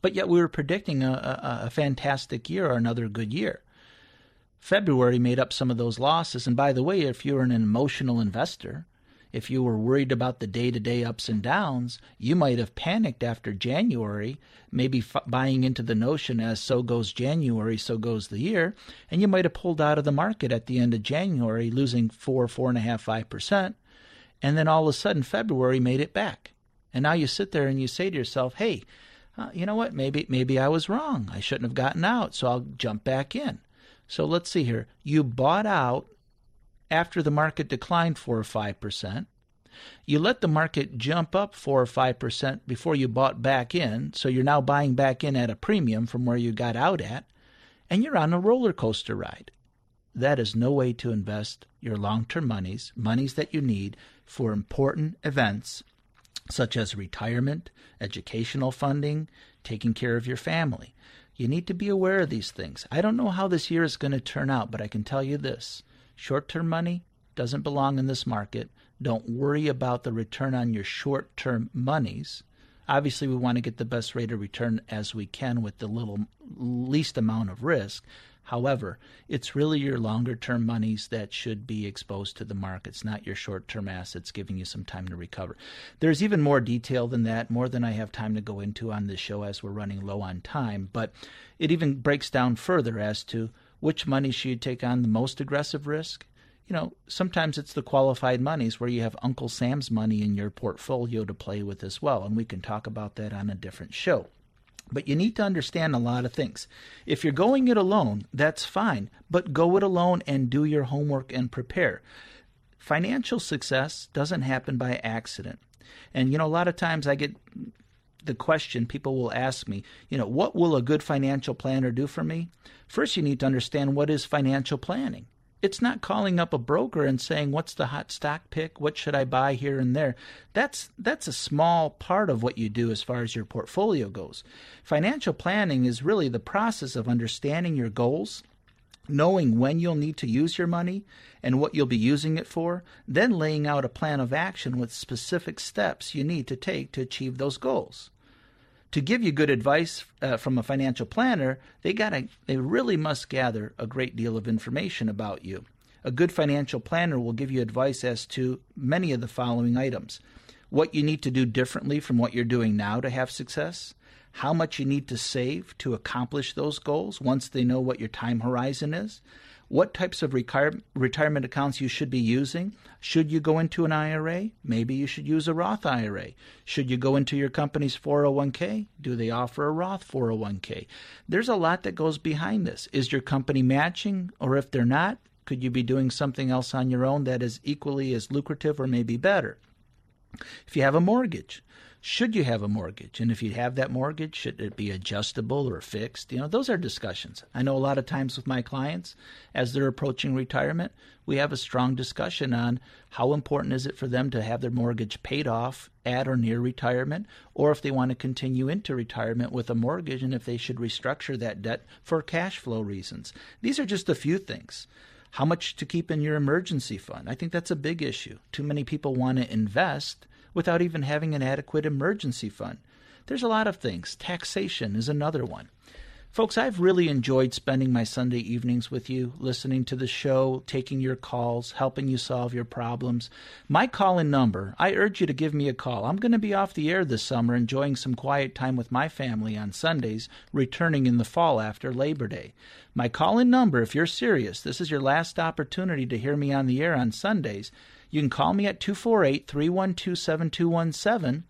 But yet we were predicting a, a, a fantastic year or another good year. February made up some of those losses. And by the way, if you're an emotional investor, if you were worried about the day to day ups and downs, you might have panicked after January, maybe f- buying into the notion as so goes January, so goes the year, and you might have pulled out of the market at the end of January, losing four, four and a half, five percent, and then all of a sudden February made it back, and now you sit there and you say to yourself, "Hey, uh, you know what? Maybe maybe I was wrong. I shouldn't have gotten out, so I'll jump back in." So let's see here. You bought out after the market declined 4 or 5%. You let the market jump up 4 or 5% before you bought back in, so you're now buying back in at a premium from where you got out at, and you're on a roller coaster ride. That is no way to invest your long term monies, monies that you need for important events such as retirement, educational funding, taking care of your family. You need to be aware of these things. I don't know how this year is going to turn out, but I can tell you this short term money doesn't belong in this market. Don't worry about the return on your short term monies. Obviously, we want to get the best rate of return as we can with the little least amount of risk. However, it's really your longer term monies that should be exposed to the markets, not your short term assets, giving you some time to recover. There's even more detail than that, more than I have time to go into on this show as we're running low on time, but it even breaks down further as to which money should you take on the most aggressive risk. You know, sometimes it's the qualified monies where you have Uncle Sam's money in your portfolio to play with as well, and we can talk about that on a different show. But you need to understand a lot of things. If you're going it alone, that's fine, but go it alone and do your homework and prepare. Financial success doesn't happen by accident. And, you know, a lot of times I get the question people will ask me, you know, what will a good financial planner do for me? First, you need to understand what is financial planning. It's not calling up a broker and saying what's the hot stock pick, what should I buy here and there. That's that's a small part of what you do as far as your portfolio goes. Financial planning is really the process of understanding your goals, knowing when you'll need to use your money and what you'll be using it for, then laying out a plan of action with specific steps you need to take to achieve those goals to give you good advice uh, from a financial planner, they got they really must gather a great deal of information about you. A good financial planner will give you advice as to many of the following items: what you need to do differently from what you're doing now to have success, how much you need to save to accomplish those goals once they know what your time horizon is, what types of retirement accounts you should be using. Should you go into an IRA? Maybe you should use a Roth IRA. Should you go into your company's 401k? Do they offer a Roth 401k? There's a lot that goes behind this. Is your company matching? Or if they're not, could you be doing something else on your own that is equally as lucrative or maybe better? If you have a mortgage, should you have a mortgage? And if you have that mortgage, should it be adjustable or fixed? You know, those are discussions. I know a lot of times with my clients, as they're approaching retirement, we have a strong discussion on how important is it for them to have their mortgage paid off at or near retirement, or if they want to continue into retirement with a mortgage and if they should restructure that debt for cash flow reasons. These are just a few things how much to keep in your emergency fund. I think that's a big issue. Too many people want to invest without even having an adequate emergency fund. There's a lot of things. Taxation is another one. Folks, I've really enjoyed spending my Sunday evenings with you, listening to the show, taking your calls, helping you solve your problems. My call in number, I urge you to give me a call. I'm going to be off the air this summer, enjoying some quiet time with my family on Sundays, returning in the fall after Labor Day. My call in number, if you're serious, this is your last opportunity to hear me on the air on Sundays. You can call me at 248 312 7217.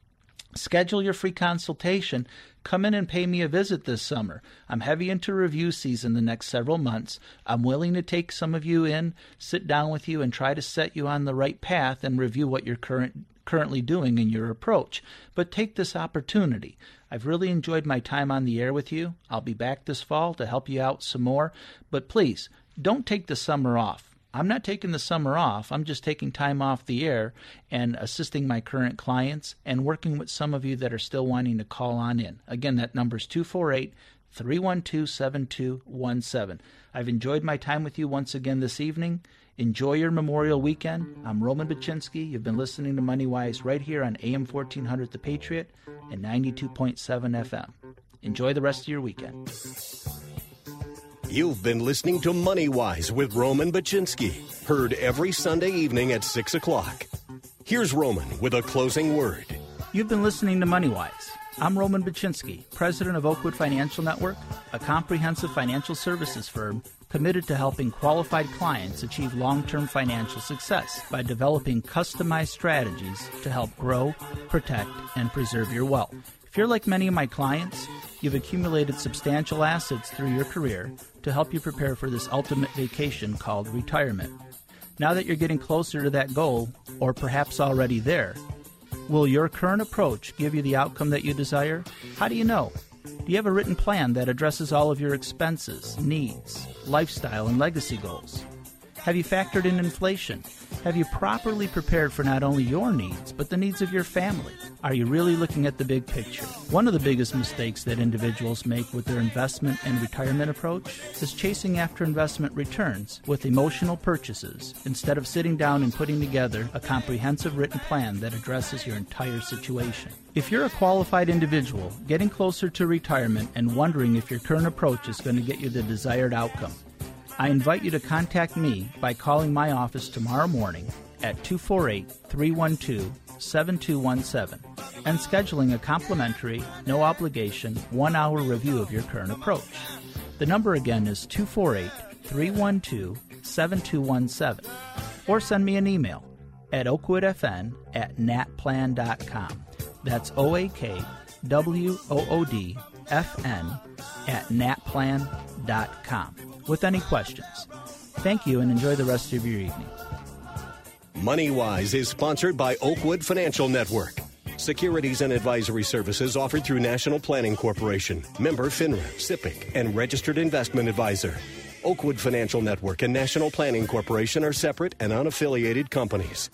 Schedule your free consultation. Come in and pay me a visit this summer. I'm heavy into review season the next several months. I'm willing to take some of you in, sit down with you, and try to set you on the right path and review what you're current, currently doing in your approach. But take this opportunity. I've really enjoyed my time on the air with you. I'll be back this fall to help you out some more. But please, don't take the summer off I'm not taking the summer off. I'm just taking time off the air and assisting my current clients and working with some of you that are still wanting to call on in. Again, that number is 248 312 7217. I've enjoyed my time with you once again this evening. Enjoy your Memorial Weekend. I'm Roman Baczynski. You've been listening to MoneyWise right here on AM 1400 The Patriot and 92.7 FM. Enjoy the rest of your weekend. You've been listening to Money Wise with Roman Baczynski, heard every Sunday evening at 6 o'clock. Here's Roman with a closing word. You've been listening to Money Wise. I'm Roman Baczynski, president of Oakwood Financial Network, a comprehensive financial services firm committed to helping qualified clients achieve long term financial success by developing customized strategies to help grow, protect, and preserve your wealth. If you're like many of my clients, you've accumulated substantial assets through your career to help you prepare for this ultimate vacation called retirement. Now that you're getting closer to that goal, or perhaps already there, will your current approach give you the outcome that you desire? How do you know? Do you have a written plan that addresses all of your expenses, needs, lifestyle, and legacy goals? Have you factored in inflation? Have you properly prepared for not only your needs, but the needs of your family? Are you really looking at the big picture? One of the biggest mistakes that individuals make with their investment and retirement approach is chasing after investment returns with emotional purchases instead of sitting down and putting together a comprehensive written plan that addresses your entire situation. If you're a qualified individual getting closer to retirement and wondering if your current approach is going to get you the desired outcome, I invite you to contact me by calling my office tomorrow morning at 248 312 7217 and scheduling a complimentary, no obligation, one hour review of your current approach. The number again is 248 312 7217 or send me an email at oakwoodfn at natplan.com. That's O A K W O O D F N at natplan.com with any questions. Thank you and enjoy the rest of your evening. MoneyWise is sponsored by Oakwood Financial Network. Securities and advisory services offered through National Planning Corporation, member FINRA, SIPC, and registered investment advisor. Oakwood Financial Network and National Planning Corporation are separate and unaffiliated companies.